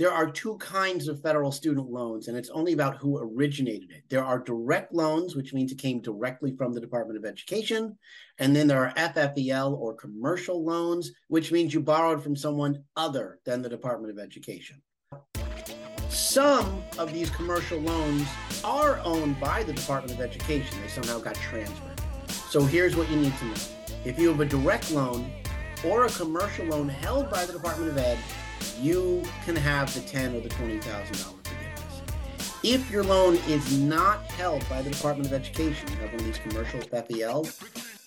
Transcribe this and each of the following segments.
there are two kinds of federal student loans, and it's only about who originated it. There are direct loans, which means it came directly from the Department of Education. And then there are FFEL or commercial loans, which means you borrowed from someone other than the Department of Education. Some of these commercial loans are owned by the Department of Education. They somehow got transferred. So here's what you need to know. If you have a direct loan or a commercial loan held by the Department of Ed, you can have the ten or the twenty thousand dollar forgiveness. If your loan is not held by the Department of Education, you have one of these commercial FFEL,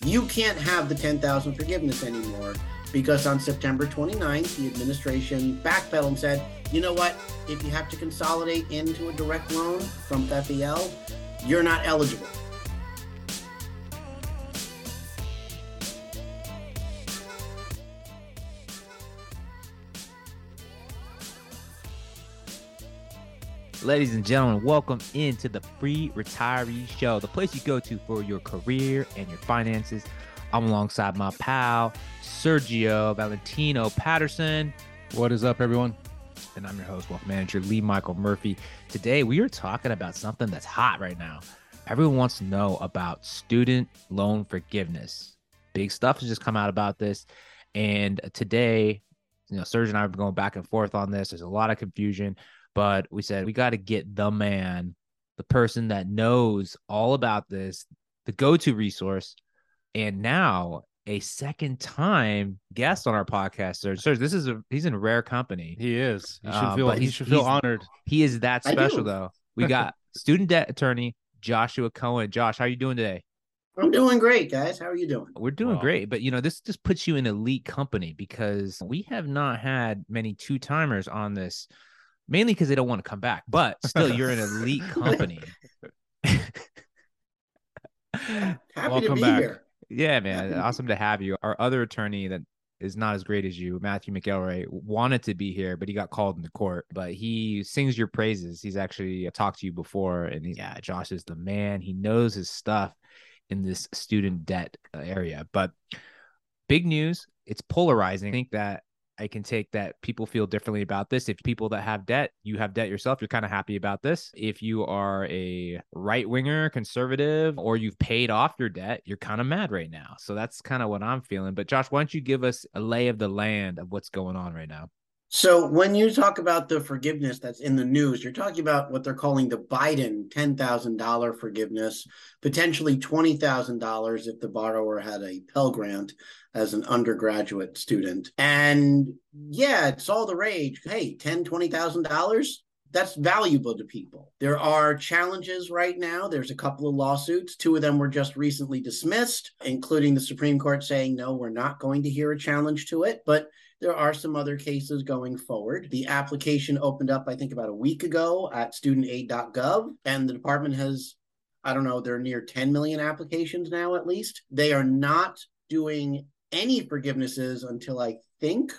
you can't have the ten thousand forgiveness anymore because on September 29th, the administration backpedaled and said, you know what, if you have to consolidate into a direct loan from FFEL, you're not eligible. Ladies and gentlemen, welcome into the Free Retiree Show, the place you go to for your career and your finances. I'm alongside my pal, Sergio Valentino Patterson. What is up, everyone? And I'm your host, wealth manager Lee Michael Murphy. Today, we are talking about something that's hot right now. Everyone wants to know about student loan forgiveness. Big stuff has just come out about this. And today, you know, Sergio and I have been going back and forth on this. There's a lot of confusion but we said we got to get the man, the person that knows all about this, the go-to resource, and now a second time guest on our podcast, sir. Serge, this is a he's in rare company. He is. He should uh, feel he should feel honored. He is that special though. We got student debt attorney Joshua Cohen. Josh, how are you doing today? I'm doing great, guys. How are you doing? We're doing wow. great. But you know, this just puts you in elite company because we have not had many two timers on this mainly because they don't want to come back. But still, you're an elite company. Welcome back. here. Yeah, man. awesome to have you. Our other attorney that is not as great as you, Matthew McElroy, wanted to be here, but he got called into court. But he sings your praises. He's actually uh, talked to you before, and he's, yeah, Josh is the man. He knows his stuff in this student debt uh, area. But big news, it's polarizing. I think that I can take that people feel differently about this. If people that have debt, you have debt yourself, you're kind of happy about this. If you are a right winger, conservative, or you've paid off your debt, you're kind of mad right now. So that's kind of what I'm feeling. But Josh, why don't you give us a lay of the land of what's going on right now? So when you talk about the forgiveness that's in the news, you're talking about what they're calling the Biden $10,000 forgiveness, potentially $20,000 if the borrower had a Pell Grant as an undergraduate student. And yeah, it's all the rage. Hey, $10,000, $20,000, that's valuable to people. There are challenges right now. There's a couple of lawsuits. Two of them were just recently dismissed, including the Supreme Court saying, no, we're not going to hear a challenge to it. But there are some other cases going forward. The application opened up, I think, about a week ago at studentaid.gov, and the department has, I don't know, they're near 10 million applications now, at least. They are not doing any forgivenesses until I think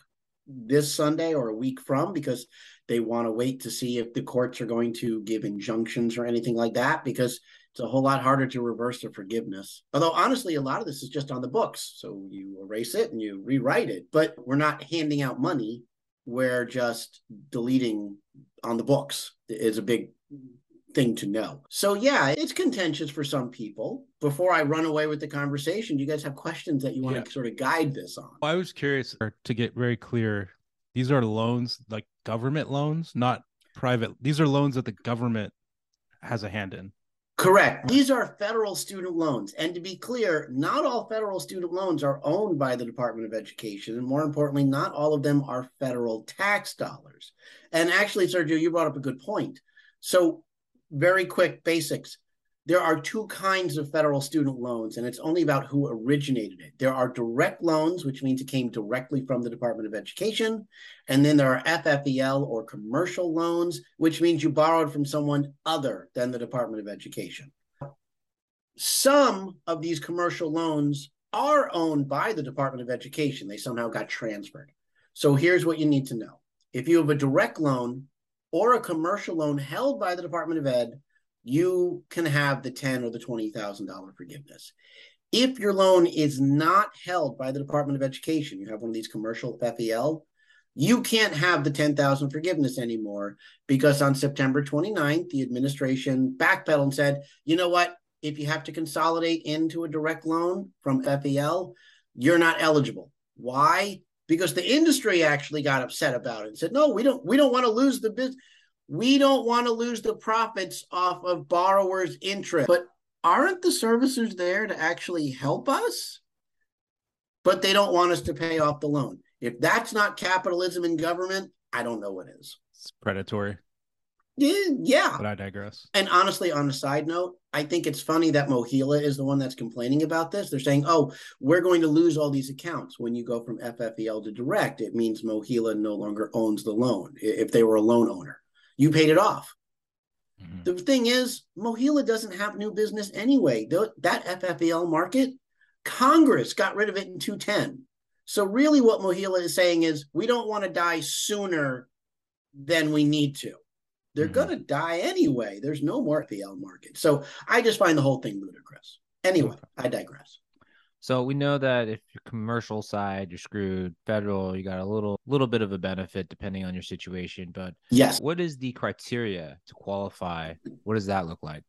this Sunday or a week from because they want to wait to see if the courts are going to give injunctions or anything like that because it's a whole lot harder to reverse a forgiveness. Although honestly, a lot of this is just on the books. So you erase it and you rewrite it, but we're not handing out money. We're just deleting on the books is a big thing to know. So yeah, it's contentious for some people. Before I run away with the conversation, do you guys have questions that you want yeah. to sort of guide this on? I was curious to get very clear. These are loans, like government loans, not private. These are loans that the government has a hand in. Correct. These are federal student loans. And to be clear, not all federal student loans are owned by the Department of Education. And more importantly, not all of them are federal tax dollars. And actually, Sergio, you brought up a good point. So, very quick basics there are two kinds of federal student loans, and it's only about who originated it. There are direct loans, which means it came directly from the Department of Education. And then there are FFEL or commercial loans, which means you borrowed from someone other than the Department of Education. Some of these commercial loans are owned by the Department of Education, they somehow got transferred. So here's what you need to know if you have a direct loan or a commercial loan held by the Department of Ed, you can have the ten or the twenty thousand dollar forgiveness. If your loan is not held by the Department of Education, you have one of these commercial FFEL, you can't have the 10,000 forgiveness anymore because on September 29th, the administration backpedaled and said, you know what? If you have to consolidate into a direct loan from FFEL, you're not eligible. Why? Because the industry actually got upset about it and said, no, we don't, we don't want to lose the business. We don't want to lose the profits off of borrowers' interest. But aren't the servicers there to actually help us? But they don't want us to pay off the loan. If that's not capitalism in government, I don't know what is. It's predatory. Yeah, yeah. But I digress. And honestly, on a side note, I think it's funny that MOHELA is the one that's complaining about this. They're saying, oh, we're going to lose all these accounts. When you go from FFEL to direct, it means MOHELA no longer owns the loan if they were a loan owner. You paid it off. Mm-hmm. The thing is, MOHELA doesn't have new business anyway. That FFEL market, Congress got rid of it in 210. So really what MOHELA is saying is we don't want to die sooner than we need to. They're mm-hmm. going to die anyway. There's no more PL market. So I just find the whole thing ludicrous. Anyway, I digress. So we know that if you're commercial side, you're screwed. Federal, you got a little little bit of a benefit depending on your situation. But yes, what is the criteria to qualify? What does that look like?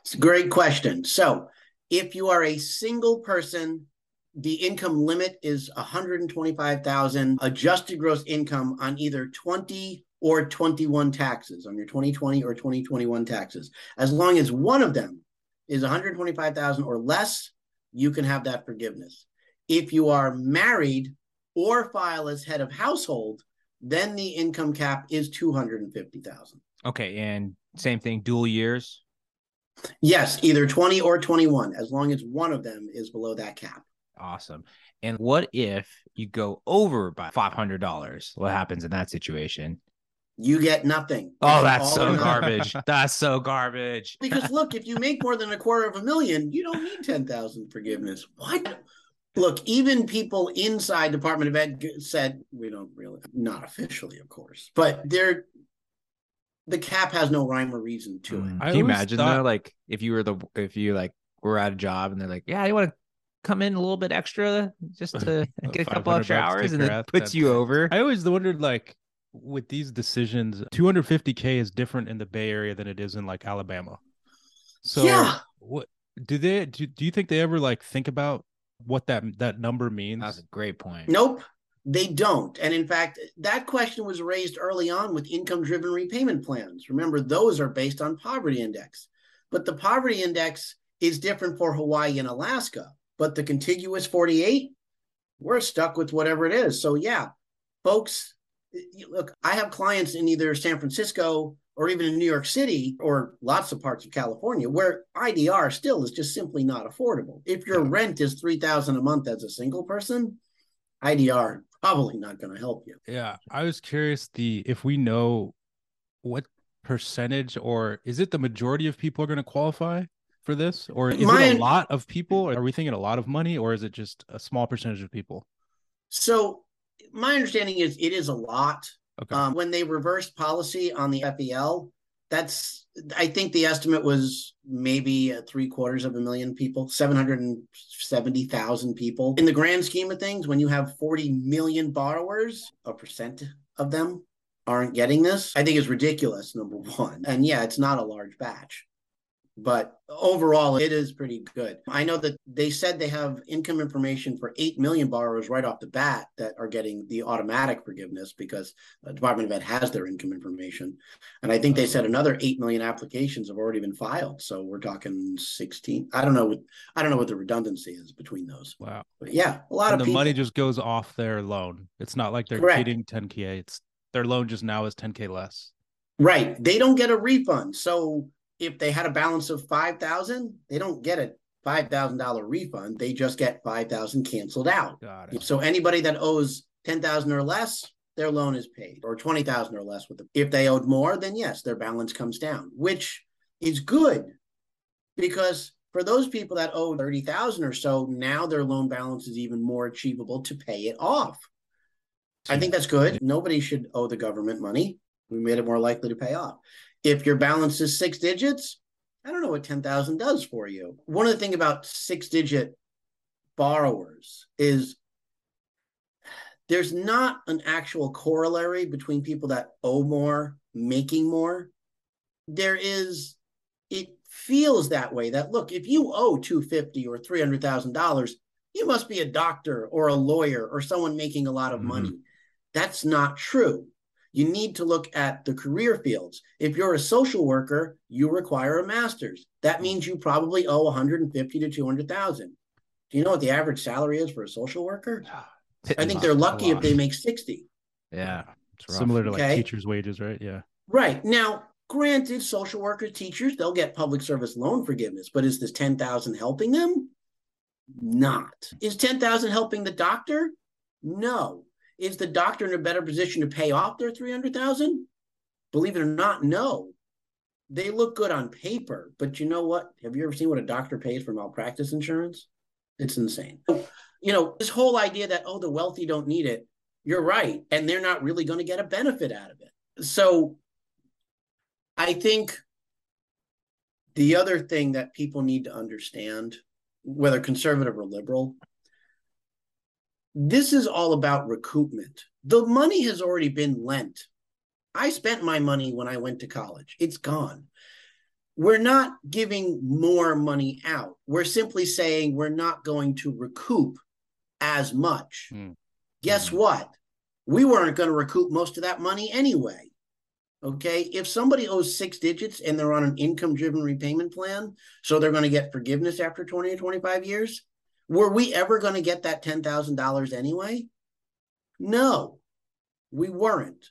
It's a great question. So if you are a single person the income limit is 125,000 adjusted gross income on either 20 or 21 taxes on your 2020 or 2021 taxes. As long as one of them is 125,000 or less, you can have that forgiveness. If you are married or file as head of household, then the income cap is 250,000. Okay, and same thing dual years? Yes, either 20 or 21 as long as one of them is below that cap. Awesome. And what if you go over by $500? What happens in that situation? You get nothing. Oh, that's so garbage. that's so garbage. Because look, if you make more than a quarter of a million, you don't need 10,000 forgiveness. What? Look, even people inside Department of Ed said we don't really not officially, of course, but they're the cap has no rhyme or reason to it. Mm. Can you imagine thought... though, like if you were the if you like were at a job and they're like, yeah, you want to come in a little bit extra just to get a couple extra hours and it puts you over. I always wondered like with these decisions, 250k is different in the Bay Area than it is in like Alabama. So yeah. what do they do, do you think they ever like think about what that that number means? That's a great point. Nope. They don't. And in fact, that question was raised early on with income driven repayment plans. Remember, those are based on poverty index. But the poverty index is different for Hawaii and Alaska. But the contiguous 48, we're stuck with whatever it is. So, yeah, folks, look, I have clients in either San Francisco or even in New York City or lots of parts of California where IDR still is just simply not affordable. If your rent is 3000 a month as a single person, IDR probably not going to help you. Yeah, I was curious the if we know what percentage or is it the majority of people are going to qualify? for this, or is My, it a lot of people? Are we thinking a lot of money, or is it just a small percentage of people? So, my understanding is it is a lot. Okay. Um, when they reversed policy on the FFEL, that's I think the estimate was maybe three quarters of a million people, seven hundred and seventy thousand people. In the grand scheme of things, when you have forty million borrowers, a percent of them aren't getting this, I think is ridiculous. Number one, and yeah, it's not a large batch but overall it is pretty good. I know that they said they have income information for 8 million borrowers right off the bat that are getting the automatic forgiveness because the department of ed has their income information. And i think they said another 8 million applications have already been filed. So we're talking 16 i don't know what i don't know what the redundancy is between those. Wow. But yeah a lot and of the people... money just goes off their loan. It's not like they're Correct. getting 10k it's their loan just now is 10k less. Right. They don't get a refund. So if they had a balance of 5000 they don't get a $5,000 refund. They just get 5000 canceled out. So anybody that owes 10000 or less, their loan is paid or 20,000 or less with them. If they owed more, then yes, their balance comes down, which is good because for those people that owe 30,000 or so, now their loan balance is even more achievable to pay it off. I think that's good. Nobody should owe the government money. We made it more likely to pay off. If your balance is six digits, I don't know what 10,000 does for you. One of the things about six digit borrowers is there's not an actual corollary between people that owe more making more. There is, it feels that way that look, if you owe 250 or $300,000, you must be a doctor or a lawyer or someone making a lot of mm-hmm. money. That's not true. You need to look at the career fields. If you're a social worker, you require a master's. That hmm. means you probably owe 150 to 200,000. Do you know what the average salary is for a social worker? I think they're lucky if they make 60. Yeah. Similar to like okay? teachers' wages, right? Yeah. Right. Now, granted, social workers, teachers, they'll get public service loan forgiveness, but is this 10,000 helping them? Not. Is 10,000 helping the doctor? No. Is the doctor in a better position to pay off their 300,000? Believe it or not, no. They look good on paper, but you know what? Have you ever seen what a doctor pays for malpractice insurance? It's insane. You know, this whole idea that, oh, the wealthy don't need it, you're right. And they're not really going to get a benefit out of it. So I think the other thing that people need to understand, whether conservative or liberal, this is all about recoupment. The money has already been lent. I spent my money when I went to college, it's gone we're not giving more money out. We're simply saying we're not going to recoup as much. Mm. Guess mm. what? We weren't going to recoup most of that money anyway. Okay. If somebody owes six digits and they're on an income driven repayment plan, so they're going to get forgiveness after 20 or 25 years, were we ever going to get that $10,000 anyway? No, we weren't.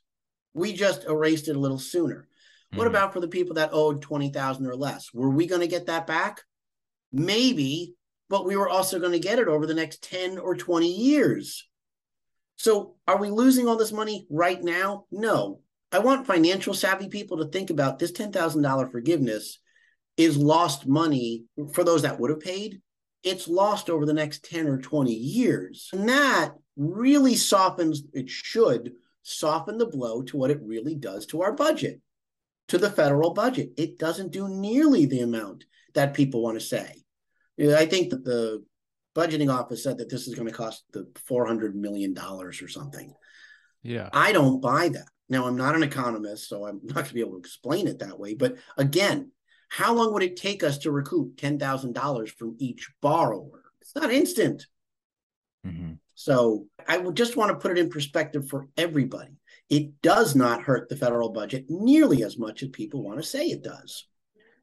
We just erased it a little sooner. What mm-hmm. about for the people that owed 20,000 or less? Were we going to get that back? Maybe, but we were also going to get it over the next 10 or 20 years. So are we losing all this money right now? No. I want financial savvy people to think about this $10,000 forgiveness is lost money for those that would have paid. It's lost over the next 10 or 20 years. And that really softens, it should soften the blow to what it really does to our budget to the federal budget. It doesn't do nearly the amount that people want to say. I think that the budgeting office said that this is going to cost the $400 million or something. Yeah. I don't buy that. Now, I'm not an economist, so I'm not going to be able to explain it that way. But again, how long would it take us to recoup $10,000 from each borrower? It's not instant. Mm-hmm. So I would just want to put it in perspective for everybody it does not hurt the federal budget nearly as much as people want to say it does.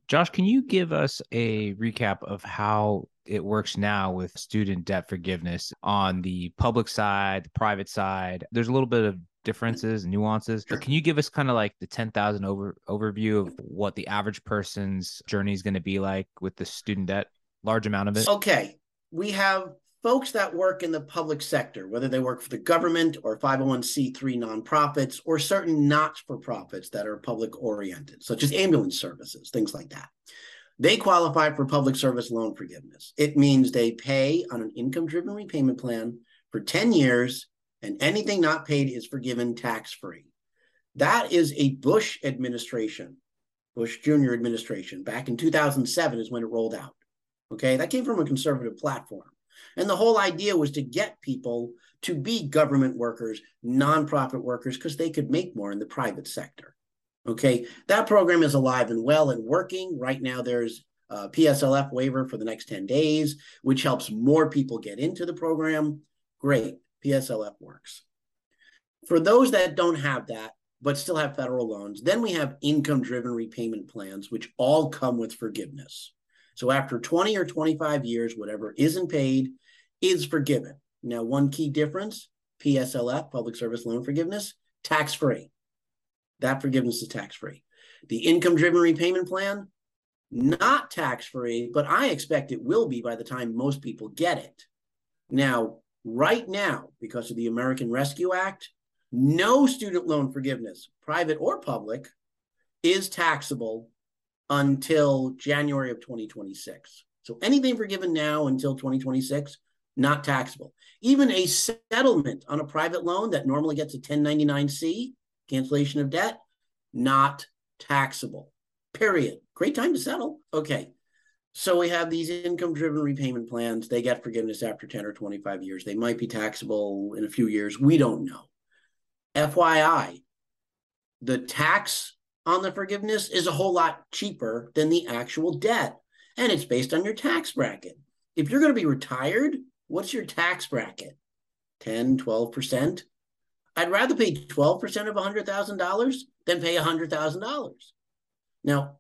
Josh, can you give us a recap of how it works now with student debt forgiveness on the public side, the private side? There's a little bit of differences, nuances. Sure. But can you give us kind of like the 10,000 over overview of what the average person's journey is going to be like with the student debt, large amount of it? Okay. We have folks that work in the public sector, whether they work for the government or 501c3 nonprofits or certain not for profits that are public oriented, such as ambulance services, things like that, they qualify for public service loan forgiveness. It means they pay on an income driven repayment plan for 10 years, and anything not paid is forgiven tax free. That is a Bush administration, Bush Jr. administration. Back in 2007 is when it rolled out. Okay, that came from a conservative platform. And the whole idea was to get people to be government workers, nonprofit workers, because they could make more in the private sector. Okay, that program is alive and well and working. Right now, there's a PSLF waiver for the next 10 days, which helps more people get into the program. Great, PSLF works. For those that don't have that, but still have federal loans, then we have income driven repayment plans, which all come with forgiveness. So after 20 or 25 years, whatever isn't paid is forgiven. Now, one key difference PSLF, public service loan forgiveness, tax free. That forgiveness is tax free. The income driven repayment plan, not tax free, but I expect it will be by the time most people get it. Now, right now, because of the American Rescue Act, no student loan forgiveness, private or public, is taxable until January of 2026. So anything forgiven now until 2026 not taxable. Even a settlement on a private loan that normally gets a 1099-C, cancellation of debt, not taxable. Period. Great time to settle. Okay. So we have these income driven repayment plans. They get forgiveness after 10 or 25 years. They might be taxable in a few years. We don't know. FYI, the tax on the forgiveness is a whole lot cheaper than the actual debt. And it's based on your tax bracket. If you're going to be retired, what's your tax bracket? 10, 12%? I'd rather pay 12% of $100,000 than pay $100,000. Now,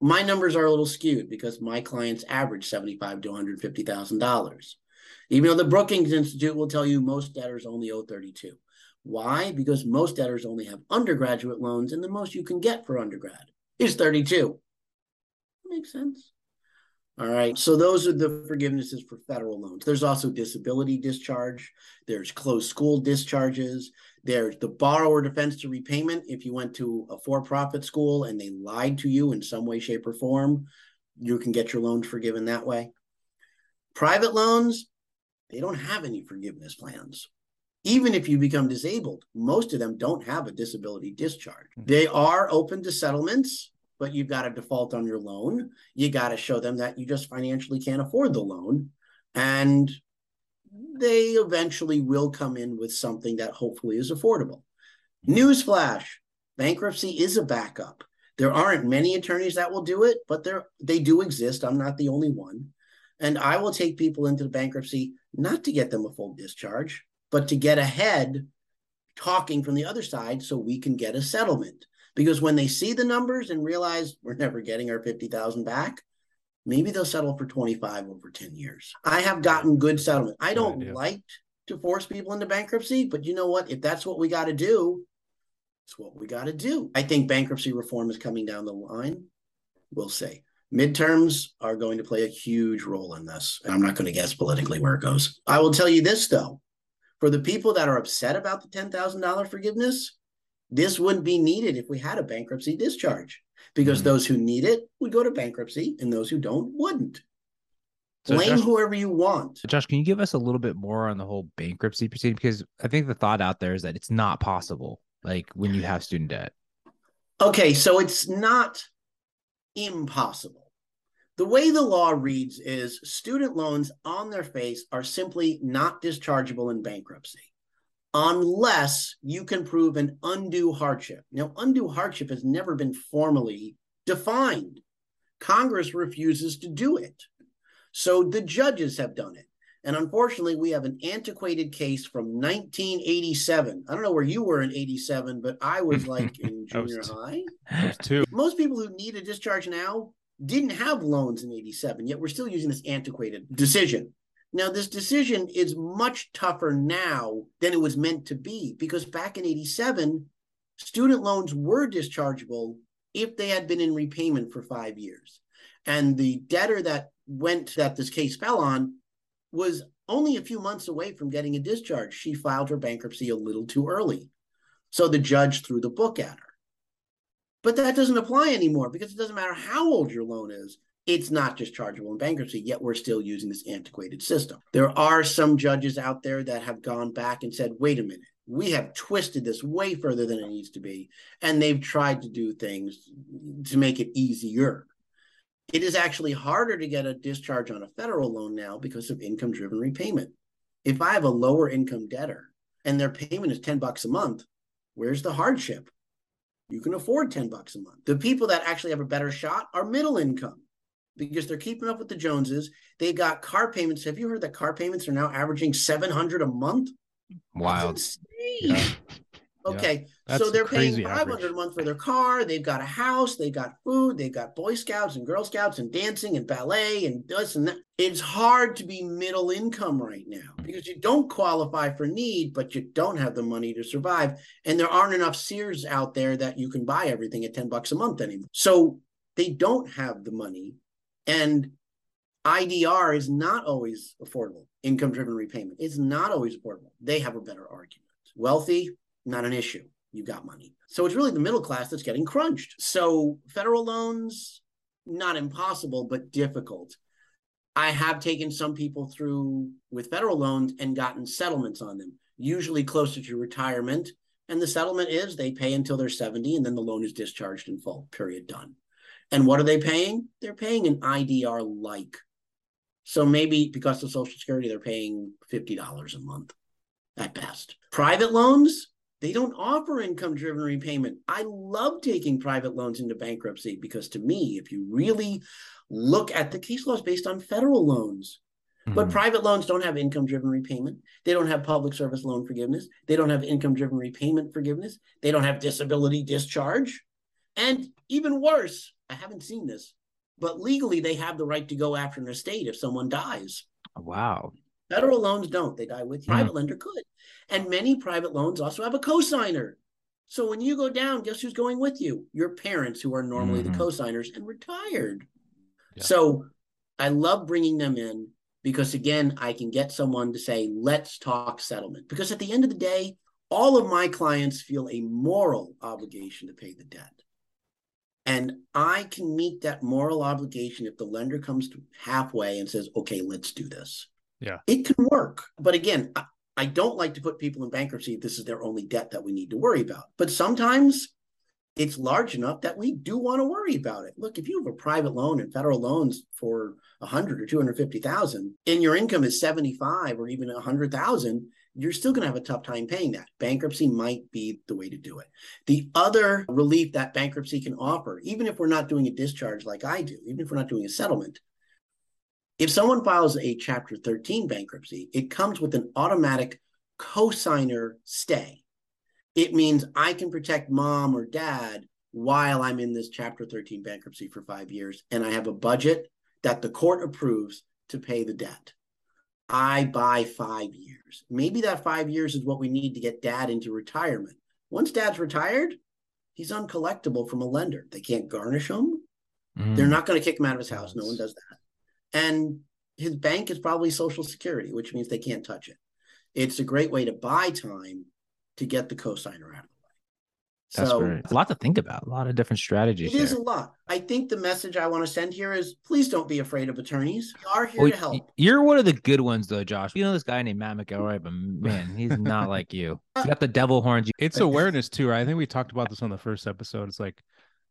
my numbers are a little skewed because my clients average seventy-five to one hundred fifty thousand dollars. Even though the Brookings Institute will tell you most debtors only owe thirty-two. Why? Because most debtors only have undergraduate loans, and the most you can get for undergrad is thirty-two. Makes sense. All right. So those are the forgivenesses for federal loans. There's also disability discharge. There's closed school discharges. There's the borrower defense to repayment. If you went to a for profit school and they lied to you in some way, shape, or form, you can get your loans forgiven that way. Private loans, they don't have any forgiveness plans. Even if you become disabled, most of them don't have a disability discharge. Hmm. They are open to settlements but you've got to default on your loan. You got to show them that you just financially can't afford the loan. And they eventually will come in with something that hopefully is affordable. Mm-hmm. Newsflash bankruptcy is a backup. There aren't many attorneys that will do it, but there they do exist. I'm not the only one. And I will take people into the bankruptcy not to get them a full discharge, but to get ahead talking from the other side so we can get a settlement because when they see the numbers and realize we're never getting our 50,000 back, maybe they'll settle for 25 over 10 years. I have gotten good settlement. I don't like to force people into bankruptcy, but you know what? If that's what we got to do, it's what we got to do. I think bankruptcy reform is coming down the line. We'll see. Midterms are going to play a huge role in this. And I'm not going to guess politically where it goes. I will tell you this, though. For the people that are upset about the $10,000 forgiveness, this wouldn't be needed if we had a bankruptcy discharge because mm-hmm. those who need it would go to bankruptcy and those who don't wouldn't. So Blame Josh, whoever you want. Josh, can you give us a little bit more on the whole bankruptcy proceeding? Because I think the thought out there is that it's not possible, like when you have student debt. Okay, so it's not impossible. The way the law reads is student loans on their face are simply not dischargeable in bankruptcy unless you can prove an undue hardship. Now, undue hardship has never been formally defined. Congress refuses to do it. So the judges have done it. And unfortunately, we have an antiquated case from 1987. I don't know where you were in 87, but I was like in junior high. Two. Most people who need a discharge now didn't have loans in 87, yet we're still using this antiquated decision. Now, this decision is much tougher now than it was meant to be because back in 87, student loans were dischargeable if they had been in repayment for five years. And the debtor that went that this case fell on was only a few months away from getting a discharge. She filed her bankruptcy a little too early. So the judge threw the book at her. But that doesn't apply anymore because it doesn't matter how old your loan is it's not dischargeable in bankruptcy, yet we're still using this antiquated system. There are some judges out there that have gone back and said, wait a minute, we have twisted this way further than it needs to be. And they've tried to do things to make it easier. It is actually harder to get a discharge on a federal loan now because of income driven repayment. If I have a lower income debtor and their payment is 10 bucks a month, where's the hardship? You can afford 10 bucks a month. The people that actually have a better shot are middle income because they're keeping up with the Joneses. They got car payments. Have you heard that car payments are now averaging 700 a month? Wild. Yeah. Okay, yeah. so they're paying 500 average. a month for their car. They've got a house, they've got food, they've got Boy Scouts and Girl Scouts and dancing and ballet and this and that. It's hard to be middle income right now because you don't qualify for need, but you don't have the money to survive. And there aren't enough Sears out there that you can buy everything at 10 bucks a month anymore. So they don't have the money and IDR is not always affordable. Income driven repayment is not always affordable. They have a better argument. Wealthy, not an issue. You got money. So it's really the middle class that's getting crunched. So federal loans, not impossible, but difficult. I have taken some people through with federal loans and gotten settlements on them, usually closer to retirement. And the settlement is they pay until they're 70 and then the loan is discharged in full, period, done. And what are they paying? They're paying an IDR like. So maybe because of Social Security, they're paying $50 a month at best. Private loans, they don't offer income driven repayment. I love taking private loans into bankruptcy because to me, if you really look at the case laws based on federal loans, mm-hmm. but private loans don't have income driven repayment. They don't have public service loan forgiveness. They don't have income driven repayment forgiveness. They don't have disability discharge. And even worse, I haven't seen this, but legally they have the right to go after an estate if someone dies. Wow. Federal loans don't. They die with you. Private mm. lender could. And many private loans also have a cosigner. So when you go down, guess who's going with you? Your parents, who are normally mm-hmm. the cosigners and retired. Yeah. So I love bringing them in because, again, I can get someone to say, let's talk settlement. Because at the end of the day, all of my clients feel a moral obligation to pay the debt. And I can meet that moral obligation if the lender comes to halfway and says, okay, let's do this. Yeah. It can work. But again, I, I don't like to put people in bankruptcy if this is their only debt that we need to worry about. But sometimes it's large enough that we do want to worry about it. Look, if you have a private loan and federal loans for a hundred or two hundred fifty thousand, and your income is seventy five or even a hundred thousand, you're still going to have a tough time paying that. Bankruptcy might be the way to do it. The other relief that bankruptcy can offer, even if we're not doing a discharge like I do, even if we're not doing a settlement, if someone files a Chapter 13 bankruptcy, it comes with an automatic cosigner stay. It means I can protect mom or dad while I'm in this Chapter 13 bankruptcy for five years, and I have a budget that the court approves to pay the debt. I buy five years. Maybe that five years is what we need to get dad into retirement. Once dad's retired, he's uncollectible from a lender. They can't garnish him. Mm. They're not going to kick him out of his house. No one does that and his bank is probably Social Security, which means they can't touch it. It's a great way to buy time to get the cosigner out of. That's so, great. A lot to think about. A lot of different strategies. It here. is a lot. I think the message I want to send here is please don't be afraid of attorneys. We are here well, to help. You're one of the good ones, though, Josh. You know this guy named Matt McElroy, but man, he's not like you. Uh, he's got the devil horns. It's awareness too. Right? I think we talked about this on the first episode. It's like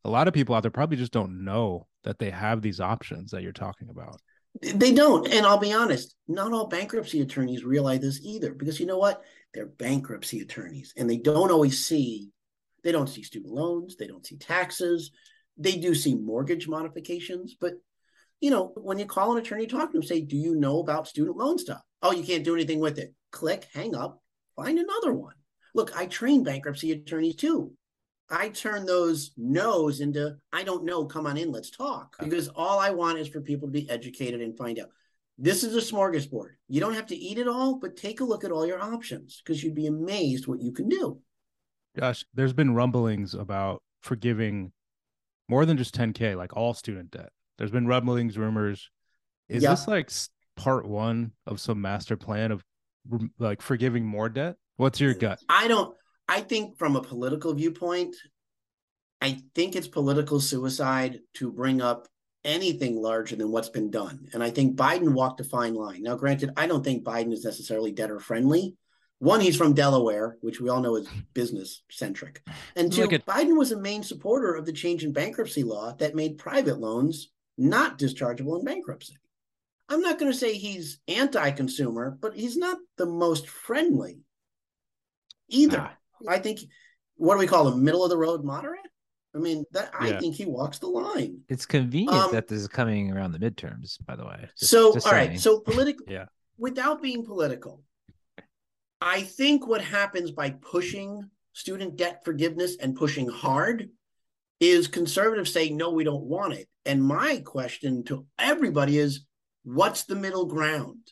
a lot of people out there probably just don't know that they have these options that you're talking about. They don't. And I'll be honest, not all bankruptcy attorneys realize this either, because you know what? They're bankruptcy attorneys and they don't always see, they don't see student loans, they don't see taxes, they do see mortgage modifications. But, you know, when you call an attorney, talk to them, say, Do you know about student loan stuff? Oh, you can't do anything with it. Click, hang up, find another one. Look, I train bankruptcy attorneys too. I turn those no's into I don't know, come on in, let's talk. Because all I want is for people to be educated and find out. This is a smorgasbord. You don't have to eat it all, but take a look at all your options because you'd be amazed what you can do. Gosh, there's been rumblings about forgiving more than just 10K, like all student debt. There's been rumblings, rumors. Is yep. this like part one of some master plan of like forgiving more debt? What's your gut? I don't I think from a political viewpoint, I think it's political suicide to bring up anything larger than what's been done. And I think Biden walked a fine line. Now, granted, I don't think Biden is necessarily debtor friendly. One, he's from Delaware, which we all know is business centric. And two, at- Biden was a main supporter of the change in bankruptcy law that made private loans not dischargeable in bankruptcy. I'm not going to say he's anti consumer, but he's not the most friendly either. Ah. I think what do we call him? Middle of the road moderate. I mean, that I yeah. think he walks the line. It's convenient um, that this is coming around the midterms, by the way. Just, so, just all right. So, political. yeah. Without being political, I think what happens by pushing student debt forgiveness and pushing hard is conservatives say no, we don't want it. And my question to everybody is, what's the middle ground?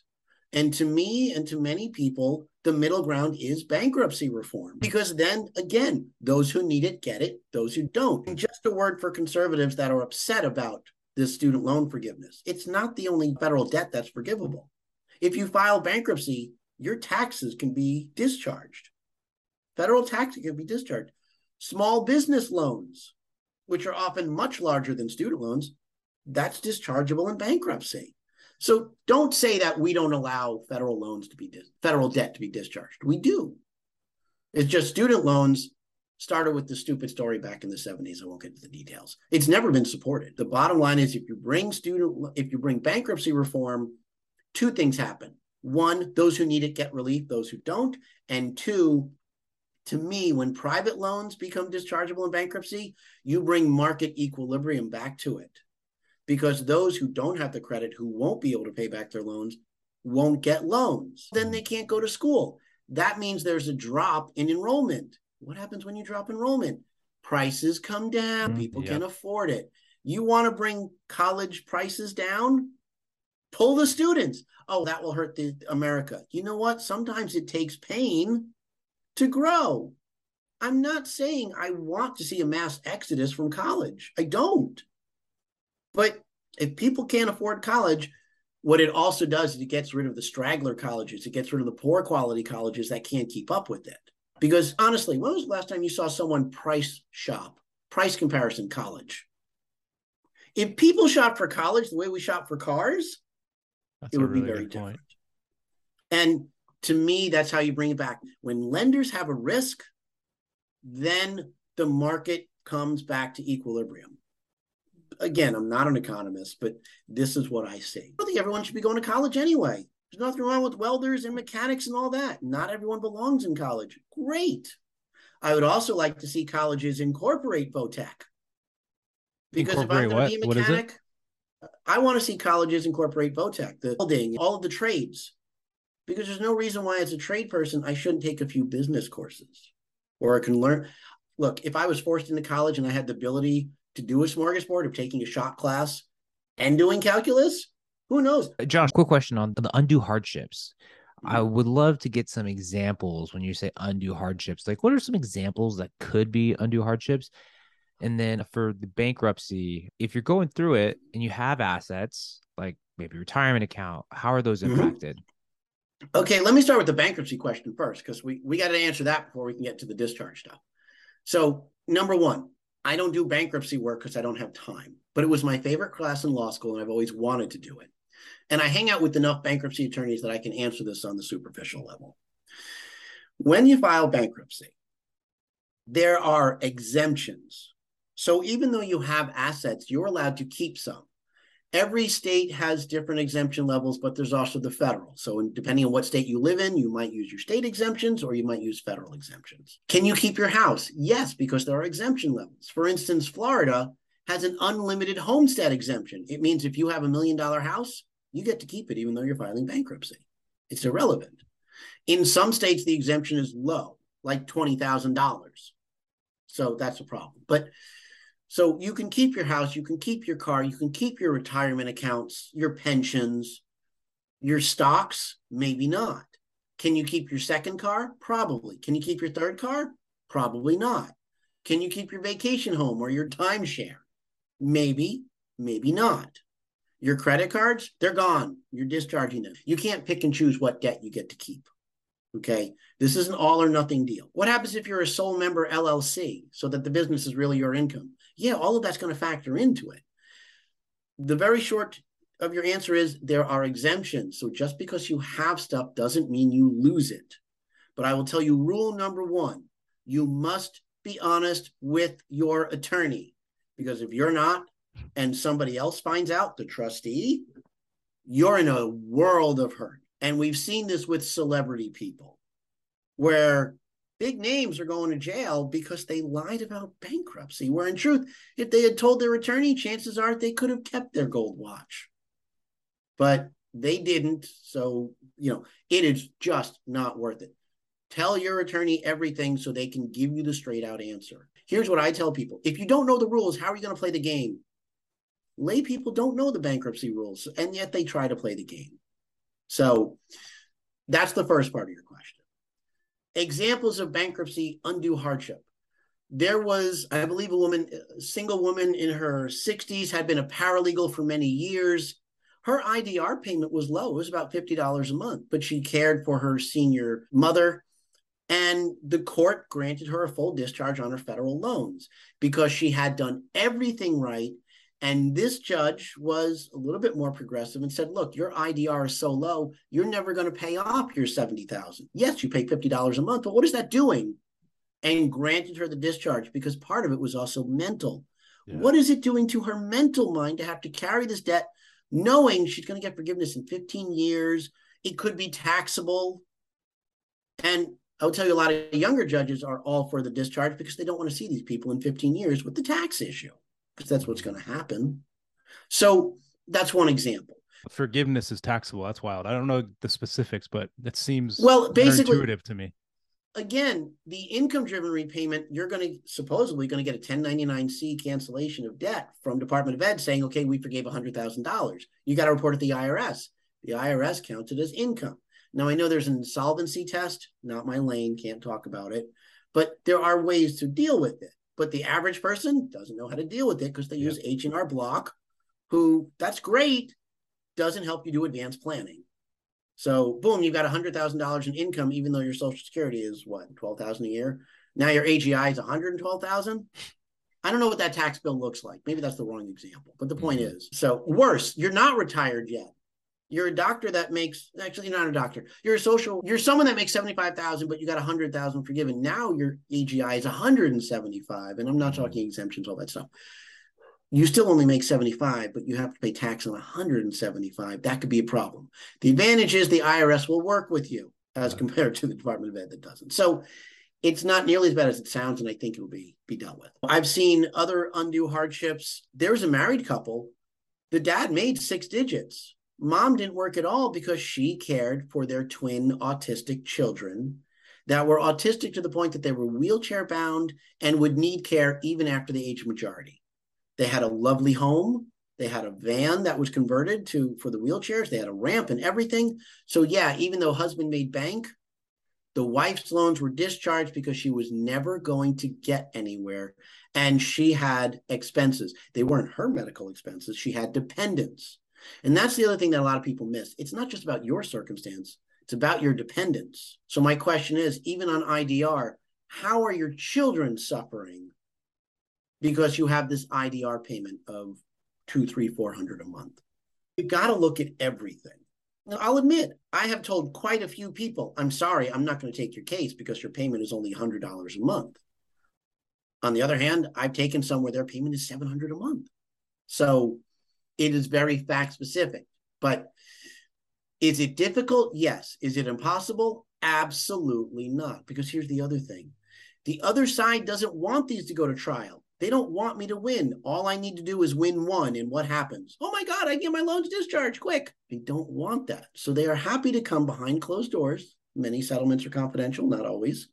And to me and to many people, the middle ground is bankruptcy reform because then again those who need it get it those who don't and just a word for conservatives that are upset about this student loan forgiveness it's not the only federal debt that's forgivable if you file bankruptcy your taxes can be discharged federal taxes can be discharged small business loans which are often much larger than student loans that's dischargeable in bankruptcy so don't say that we don't allow federal loans to be dis- federal debt to be discharged. We do. It's just student loans started with the stupid story back in the 70s. I won't get into the details. It's never been supported. The bottom line is if you bring student if you bring bankruptcy reform, two things happen. One, those who need it get relief, those who don't. And two, to me, when private loans become dischargeable in bankruptcy, you bring market equilibrium back to it. Because those who don't have the credit, who won't be able to pay back their loans, won't get loans. Then they can't go to school. That means there's a drop in enrollment. What happens when you drop enrollment? Prices come down, mm, people yep. can afford it. You want to bring college prices down? Pull the students. Oh, that will hurt the America. You know what? Sometimes it takes pain to grow. I'm not saying I want to see a mass exodus from college. I don't. But if people can't afford college, what it also does is it gets rid of the straggler colleges. It gets rid of the poor quality colleges that can't keep up with it. Because honestly, when was the last time you saw someone price shop, price comparison college? If people shop for college the way we shop for cars, that's it would really be very different. And to me, that's how you bring it back. When lenders have a risk, then the market comes back to equilibrium. Again, I'm not an economist, but this is what I see. I think everyone should be going to college anyway. There's nothing wrong with welders and mechanics and all that. Not everyone belongs in college. Great. I would also like to see colleges incorporate VOTEC. Because incorporate if I'm going to be a mechanic, I want to see colleges incorporate VOTEC, the building, all of the trades. Because there's no reason why, as a trade person, I shouldn't take a few business courses or I can learn. Look, if I was forced into college and I had the ability to do a smorgasbord of taking a shop class and doing calculus, who knows? Uh, Josh, quick question on the undue hardships. I mm-hmm. would love to get some examples when you say undue hardships. Like, what are some examples that could be undue hardships? And then for the bankruptcy, if you're going through it and you have assets, like maybe retirement account, how are those mm-hmm. impacted? Mm-hmm. Okay, let me start with the bankruptcy question first, because we, we got to answer that before we can get to the discharge stuff. So, number one, I don't do bankruptcy work because I don't have time, but it was my favorite class in law school, and I've always wanted to do it. And I hang out with enough bankruptcy attorneys that I can answer this on the superficial level. When you file bankruptcy, there are exemptions. So even though you have assets, you're allowed to keep some. Every state has different exemption levels, but there's also the federal. So, depending on what state you live in, you might use your state exemptions or you might use federal exemptions. Can you keep your house? Yes, because there are exemption levels. For instance, Florida has an unlimited homestead exemption. It means if you have a million dollar house, you get to keep it even though you're filing bankruptcy. It's irrelevant. In some states, the exemption is low, like $20,000. So that's a problem. But so you can keep your house, you can keep your car, you can keep your retirement accounts, your pensions, your stocks, maybe not. Can you keep your second car? Probably. Can you keep your third car? Probably not. Can you keep your vacation home or your timeshare? Maybe, maybe not. Your credit cards, they're gone. You're discharging them. You can't pick and choose what debt you get to keep. Okay. This is an all or nothing deal. What happens if you're a sole member LLC so that the business is really your income? Yeah, all of that's going to factor into it. The very short of your answer is there are exemptions. So just because you have stuff doesn't mean you lose it. But I will tell you rule number one you must be honest with your attorney because if you're not, and somebody else finds out, the trustee, you're in a world of hurt. And we've seen this with celebrity people where big names are going to jail because they lied about bankruptcy. Where in truth, if they had told their attorney, chances are they could have kept their gold watch. But they didn't. So, you know, it is just not worth it. Tell your attorney everything so they can give you the straight out answer. Here's what I tell people if you don't know the rules, how are you going to play the game? lay people don't know the bankruptcy rules and yet they try to play the game so that's the first part of your question examples of bankruptcy undue hardship. There was i believe a woman a single woman in her 60s had been a paralegal for many years. Her idr payment was low. It was about $50 a month but she cared for her senior mother. And the court granted her a full discharge on her federal loans because she had done everything right and this judge was a little bit more progressive and said, look, your IDR is so low, you're never going to pay off your 70,000. Yes, you pay $50 a month, but what is that doing? and granted her the discharge because part of it was also mental. Yeah. What is it doing to her mental mind to have to carry this debt, knowing she's going to get forgiveness in 15 years? It could be taxable. And I'll tell you, a lot of younger judges are all for the discharge because they don't want to see these people in 15 years with the tax issue, because that's what's going to happen. So that's one example. Forgiveness is taxable. That's wild. I don't know the specifics, but it seems well basically intuitive to me. Again, the income-driven repayment, you're going to supposedly going to get a 1099-C cancellation of debt from Department of Ed saying, "Okay, we forgave $100,000." You got to report it to the IRS. The IRS counts it as income. Now, I know there's an insolvency test, not my lane, can't talk about it, but there are ways to deal with it. But the average person doesn't know how to deal with it because they yeah. use H&R Block, who that's great, doesn't help you do advanced planning. So, boom, you've got $100,000 in income, even though your Social Security is what, 12000 a year? Now your AGI is 112000 I don't know what that tax bill looks like. Maybe that's the wrong example. But the point mm-hmm. is so worse, you're not retired yet. You're a doctor that makes actually you're not a doctor. You're a social. You're someone that makes seventy five thousand, but you got a hundred thousand forgiven. Now your AGI is one hundred and seventy five, and I'm not talking exemptions, all that stuff. You still only make seventy five, but you have to pay tax on one hundred and seventy five. That could be a problem. The advantage is the IRS will work with you as compared to the Department of Ed that doesn't. So it's not nearly as bad as it sounds, and I think it'll be be dealt with. I've seen other undue hardships. There was a married couple. The dad made six digits Mom didn't work at all because she cared for their twin autistic children that were autistic to the point that they were wheelchair bound and would need care even after the age of majority. They had a lovely home. They had a van that was converted to for the wheelchairs. They had a ramp and everything. So yeah, even though husband made bank, the wife's loans were discharged because she was never going to get anywhere and she had expenses. They weren't her medical expenses. She had dependents. And that's the other thing that a lot of people miss. It's not just about your circumstance, it's about your dependents. So, my question is even on IDR, how are your children suffering because you have this IDR payment of two, three, four hundred a month? You've got to look at everything. Now, I'll admit, I have told quite a few people, I'm sorry, I'm not going to take your case because your payment is only $100 a month. On the other hand, I've taken some where their payment is 700 a month. So it is very fact specific. But is it difficult? Yes. Is it impossible? Absolutely not. Because here's the other thing the other side doesn't want these to go to trial. They don't want me to win. All I need to do is win one. And what happens? Oh my God, I get my loans discharged quick. They don't want that. So they are happy to come behind closed doors. Many settlements are confidential, not always.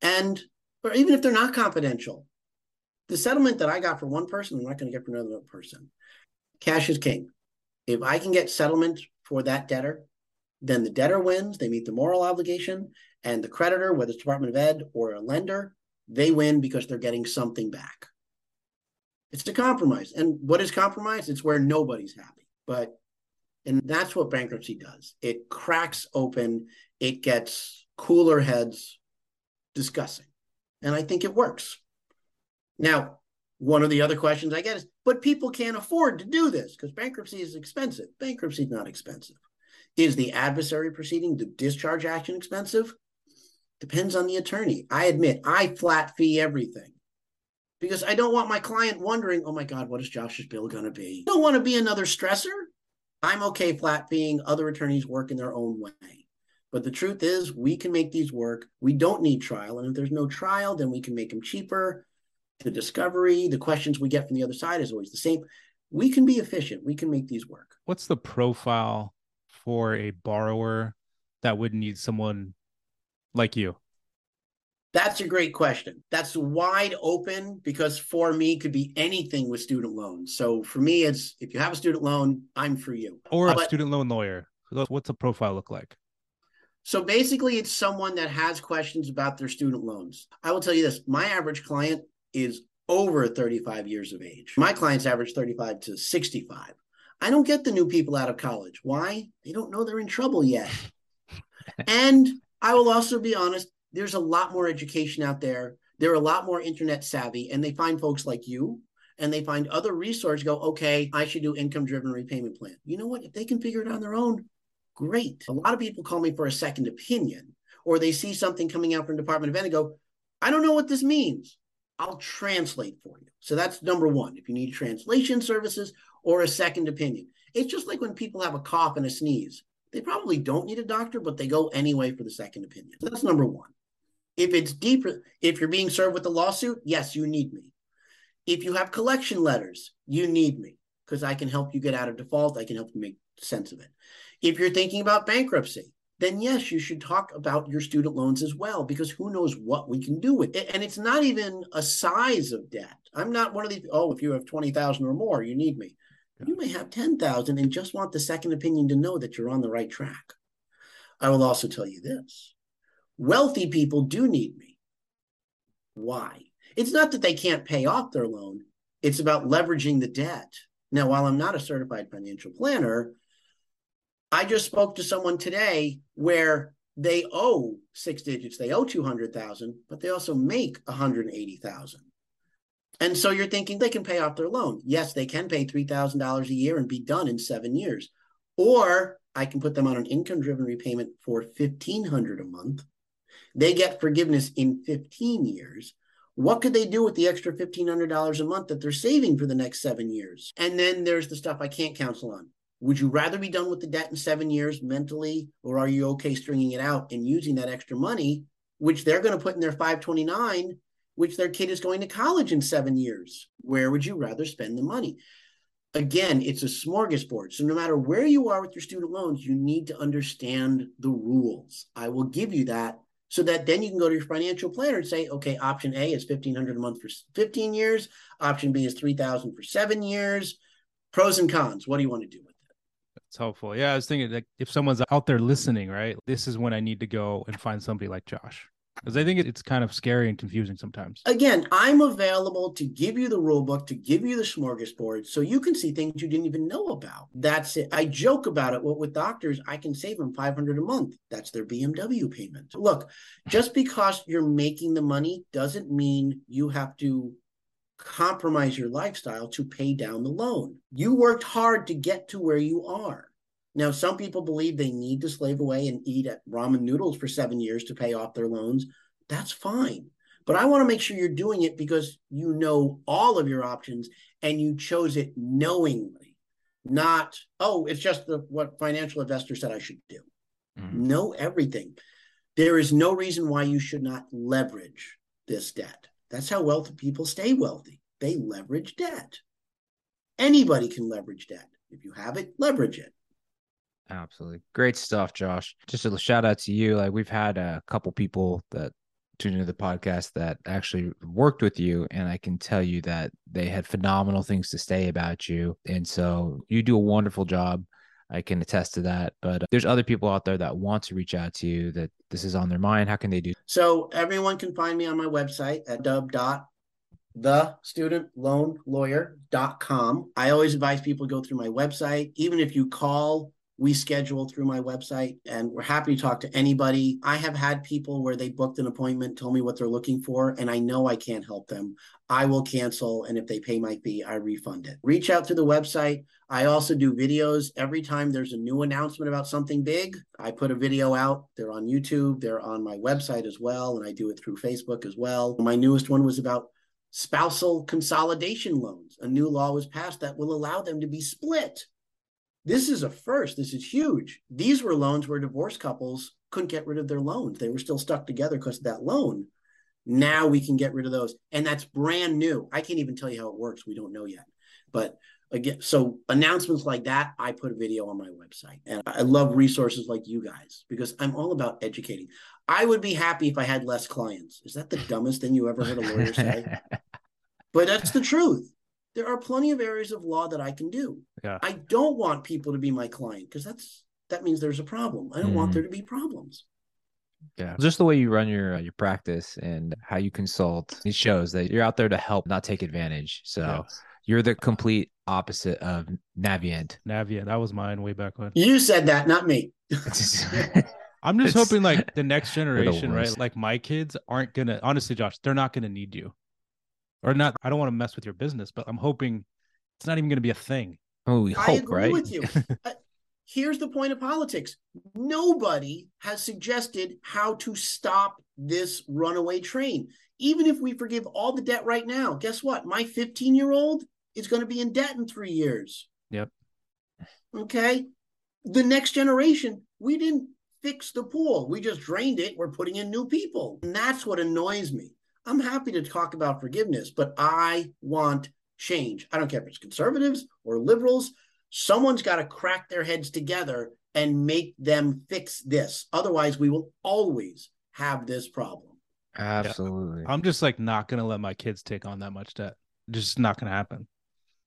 And, or even if they're not confidential, the settlement that I got for one person, I'm not going to get for another person cash is king. If I can get settlement for that debtor, then the debtor wins. They meet the moral obligation, and the creditor, whether it's Department of Ed or a lender, they win because they're getting something back. It's a compromise. And what is compromise? It's where nobody's happy. But and that's what bankruptcy does. It cracks open, it gets cooler heads discussing. And I think it works. Now, one of the other questions I get is, but people can't afford to do this because bankruptcy is expensive. Bankruptcy is not expensive. Is the adversary proceeding, the discharge action expensive? Depends on the attorney. I admit I flat fee everything because I don't want my client wondering, oh my God, what is Josh's bill going to be? I don't want to be another stressor. I'm okay flat feeing other attorneys work in their own way. But the truth is, we can make these work. We don't need trial. And if there's no trial, then we can make them cheaper the discovery, the questions we get from the other side is always the same. We can be efficient. We can make these work. What's the profile for a borrower that would need someone like you? That's a great question. That's wide open because for me could be anything with student loans. So for me, it's if you have a student loan, I'm for you. Or a but, student loan lawyer. What's the profile look like? So basically, it's someone that has questions about their student loans. I will tell you this: my average client is over 35 years of age. My clients average 35 to 65. I don't get the new people out of college. Why? They don't know they're in trouble yet. and I will also be honest, there's a lot more education out there. They're a lot more internet savvy, and they find folks like you and they find other resources go, okay, I should do income driven repayment plan. You know what? If they can figure it out on their own, great. A lot of people call me for a second opinion, or they see something coming out from Department of Ed and go, I don't know what this means. I'll translate for you. So that's number one. If you need translation services or a second opinion, it's just like when people have a cough and a sneeze. They probably don't need a doctor, but they go anyway for the second opinion. So that's number one. If it's deeper, if you're being served with a lawsuit, yes, you need me. If you have collection letters, you need me because I can help you get out of default. I can help you make sense of it. If you're thinking about bankruptcy, then yes, you should talk about your student loans as well, because who knows what we can do with it. And it's not even a size of debt. I'm not one of these, oh, if you have 20,000 or more, you need me. You may have 10,000 and just want the second opinion to know that you're on the right track. I will also tell you this wealthy people do need me. Why? It's not that they can't pay off their loan, it's about leveraging the debt. Now, while I'm not a certified financial planner, I just spoke to someone today where they owe six digits, they owe 200,000, but they also make 180,000. And so you're thinking they can pay off their loan. Yes, they can pay $3,000 a year and be done in 7 years. Or I can put them on an income driven repayment for 1500 a month. They get forgiveness in 15 years. What could they do with the extra $1,500 a month that they're saving for the next seven years? And then there's the stuff I can't counsel on. Would you rather be done with the debt in seven years mentally, or are you okay stringing it out and using that extra money, which they're going to put in their 529, which their kid is going to college in seven years? Where would you rather spend the money? Again, it's a smorgasbord. So no matter where you are with your student loans, you need to understand the rules. I will give you that so that then you can go to your financial planner and say, okay, option A is 1500 a month for 15 years. Option B is 3000 for seven years. Pros and cons. What do you want to do? It's helpful. Yeah. I was thinking like if someone's out there listening, right, this is when I need to go and find somebody like Josh because I think it's kind of scary and confusing sometimes. Again, I'm available to give you the rule book, to give you the smorgasbord, so you can see things you didn't even know about. That's it. I joke about it. What with doctors, I can save them 500 a month. That's their BMW payment. Look, just because you're making the money doesn't mean you have to compromise your lifestyle to pay down the loan. You worked hard to get to where you are. Now, some people believe they need to slave away and eat at ramen noodles for seven years to pay off their loans. That's fine. But I want to make sure you're doing it because you know all of your options and you chose it knowingly, not, oh, it's just the, what financial investor said I should do. Mm-hmm. Know everything. There is no reason why you should not leverage this debt. That's how wealthy people stay wealthy. They leverage debt. Anybody can leverage debt. If you have it, leverage it. Absolutely. Great stuff, Josh. Just a shout out to you. Like we've had a couple people that tuned into the podcast that actually worked with you and I can tell you that they had phenomenal things to say about you. And so you do a wonderful job. I can attest to that. But uh, there's other people out there that want to reach out to you that this is on their mind. How can they do? So everyone can find me on my website at dub dot the student loan lawyer.com. I always advise people to go through my website. Even if you call we schedule through my website and we're happy to talk to anybody. I have had people where they booked an appointment, told me what they're looking for, and I know I can't help them. I will cancel. And if they pay my fee, I refund it. Reach out through the website. I also do videos every time there's a new announcement about something big. I put a video out. They're on YouTube, they're on my website as well. And I do it through Facebook as well. My newest one was about spousal consolidation loans. A new law was passed that will allow them to be split this is a first. This is huge. These were loans where divorced couples couldn't get rid of their loans. They were still stuck together because of that loan. Now we can get rid of those. And that's brand new. I can't even tell you how it works. We don't know yet. But again, so announcements like that, I put a video on my website. And I love resources like you guys because I'm all about educating. I would be happy if I had less clients. Is that the dumbest thing you ever heard a lawyer say? but that's the truth there are plenty of areas of law that I can do. Yeah. I don't want people to be my client because that's that means there's a problem. I don't mm. want there to be problems. Yeah. Just the way you run your uh, your practice and how you consult, it shows that you're out there to help, not take advantage. So yes. you're the complete opposite of Navient. Navient, that was mine way back when. You said that, not me. I'm just it's, hoping like the next generation, right? Like my kids aren't gonna honestly, Josh, they're not gonna need you or not. I don't want to mess with your business, but I'm hoping it's not even going to be a thing. Oh, we hope, I agree right? with you. Uh, here's the point of politics nobody has suggested how to stop this runaway train. Even if we forgive all the debt right now, guess what? My 15 year old is going to be in debt in three years. Yep. Okay. The next generation, we didn't fix the pool. We just drained it. We're putting in new people. And that's what annoys me. I'm happy to talk about forgiveness, but I want change. I don't care if it's conservatives or liberals. Someone's got to crack their heads together and make them fix this. Otherwise, we will always have this problem. Absolutely. I'm just like not going to let my kids take on that much debt. Just not going to happen.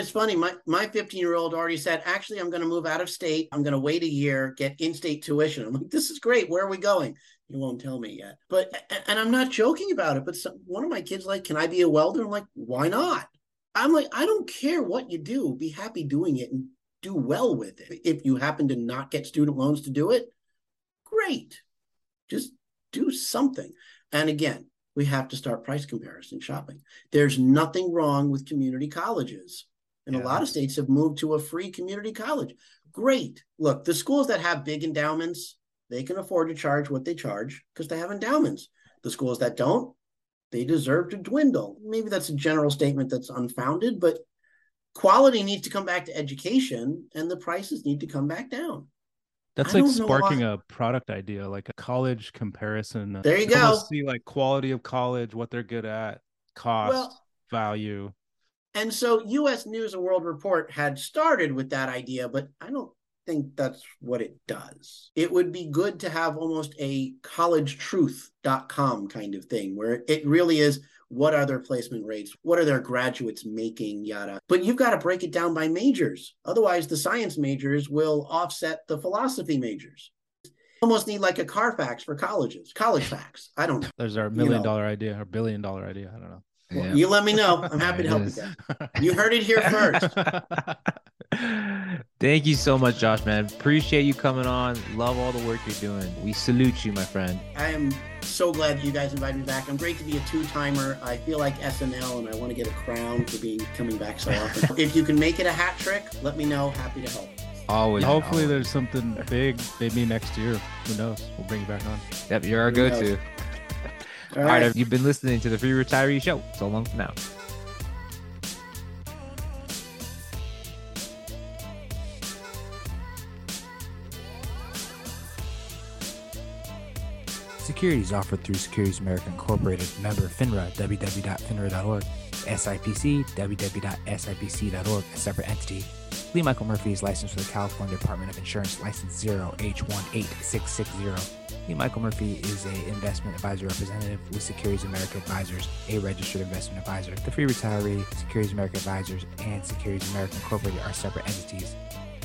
It's funny. My my 15 year old already said, actually, I'm going to move out of state. I'm going to wait a year, get in state tuition. I'm like, this is great. Where are we going? You won't tell me yet. But and I'm not joking about it. But some, one of my kids like, can I be a welder? I'm like, why not? I'm like, I don't care what you do. Be happy doing it and do well with it. If you happen to not get student loans to do it, great. Just do something. And again, we have to start price comparison shopping. There's nothing wrong with community colleges. And yeah. a lot of states have moved to a free community college. Great. Look, the schools that have big endowments, they can afford to charge what they charge because they have endowments. The schools that don't, they deserve to dwindle. Maybe that's a general statement that's unfounded, but quality needs to come back to education and the prices need to come back down. That's like sparking a product idea, like a college comparison. There you go. See like quality of college, what they're good at, cost, well, value. And so US News and World Report had started with that idea, but I don't think that's what it does. It would be good to have almost a collegetruth.com kind of thing where it really is what are their placement rates? What are their graduates making? Yada. But you've got to break it down by majors. Otherwise, the science majors will offset the philosophy majors. Almost need like a Carfax for colleges, college facts. I don't know. There's our million you know. dollar idea, our billion dollar idea. I don't know. Well, yeah. You let me know. I'm happy to help is. you. You heard it here first. Thank you so much, Josh, man. Appreciate you coming on. Love all the work you're doing. We salute you, my friend. I am so glad you guys invited me back. I'm great to be a two timer. I feel like SNL and I want to get a crown for being coming back so often. if you can make it a hat trick, let me know. Happy to help. Always. Hopefully, always. there's something big. Maybe next year. Who knows? We'll bring you back on. Yep, you're our go to. All, All right. right. You've been listening to the Free Retiree Show. So long for now. Securities offered through Securities America Incorporated, member FINRA, www.finra.org, SIPC, www.sipc.org, a separate entity. Lee Michael Murphy is licensed with the California Department of Insurance, license 0H18660. Lee Michael Murphy is an investment advisor representative with Securities America Advisors, a registered investment advisor. The Free Retiree, Securities America Advisors, and Securities America Incorporated are separate entities.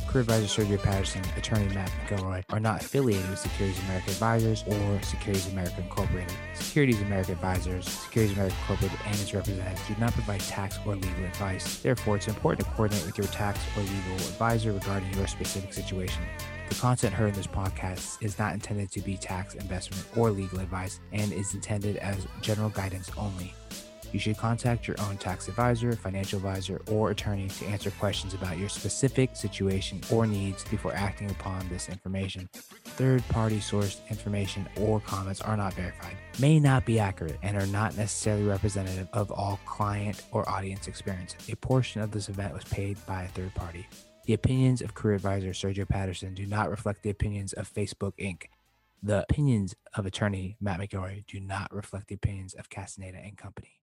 Career Advisor Sergio Patterson, attorney Matt McElroy are not affiliated with Securities America Advisors or Securities America Incorporated. Securities America Advisors, Securities America Incorporated, and its representatives do not provide tax or legal advice. Therefore, it's important to coordinate with your tax or legal advisor regarding your specific situation. The content heard in this podcast is not intended to be tax, investment, or legal advice and is intended as general guidance only. You should contact your own tax advisor, financial advisor, or attorney to answer questions about your specific situation or needs before acting upon this information. Third party sourced information or comments are not verified, may not be accurate, and are not necessarily representative of all client or audience experience. A portion of this event was paid by a third party. The opinions of career advisor Sergio Patterson do not reflect the opinions of Facebook Inc. The opinions of attorney Matt McElroy do not reflect the opinions of Castaneda and Company.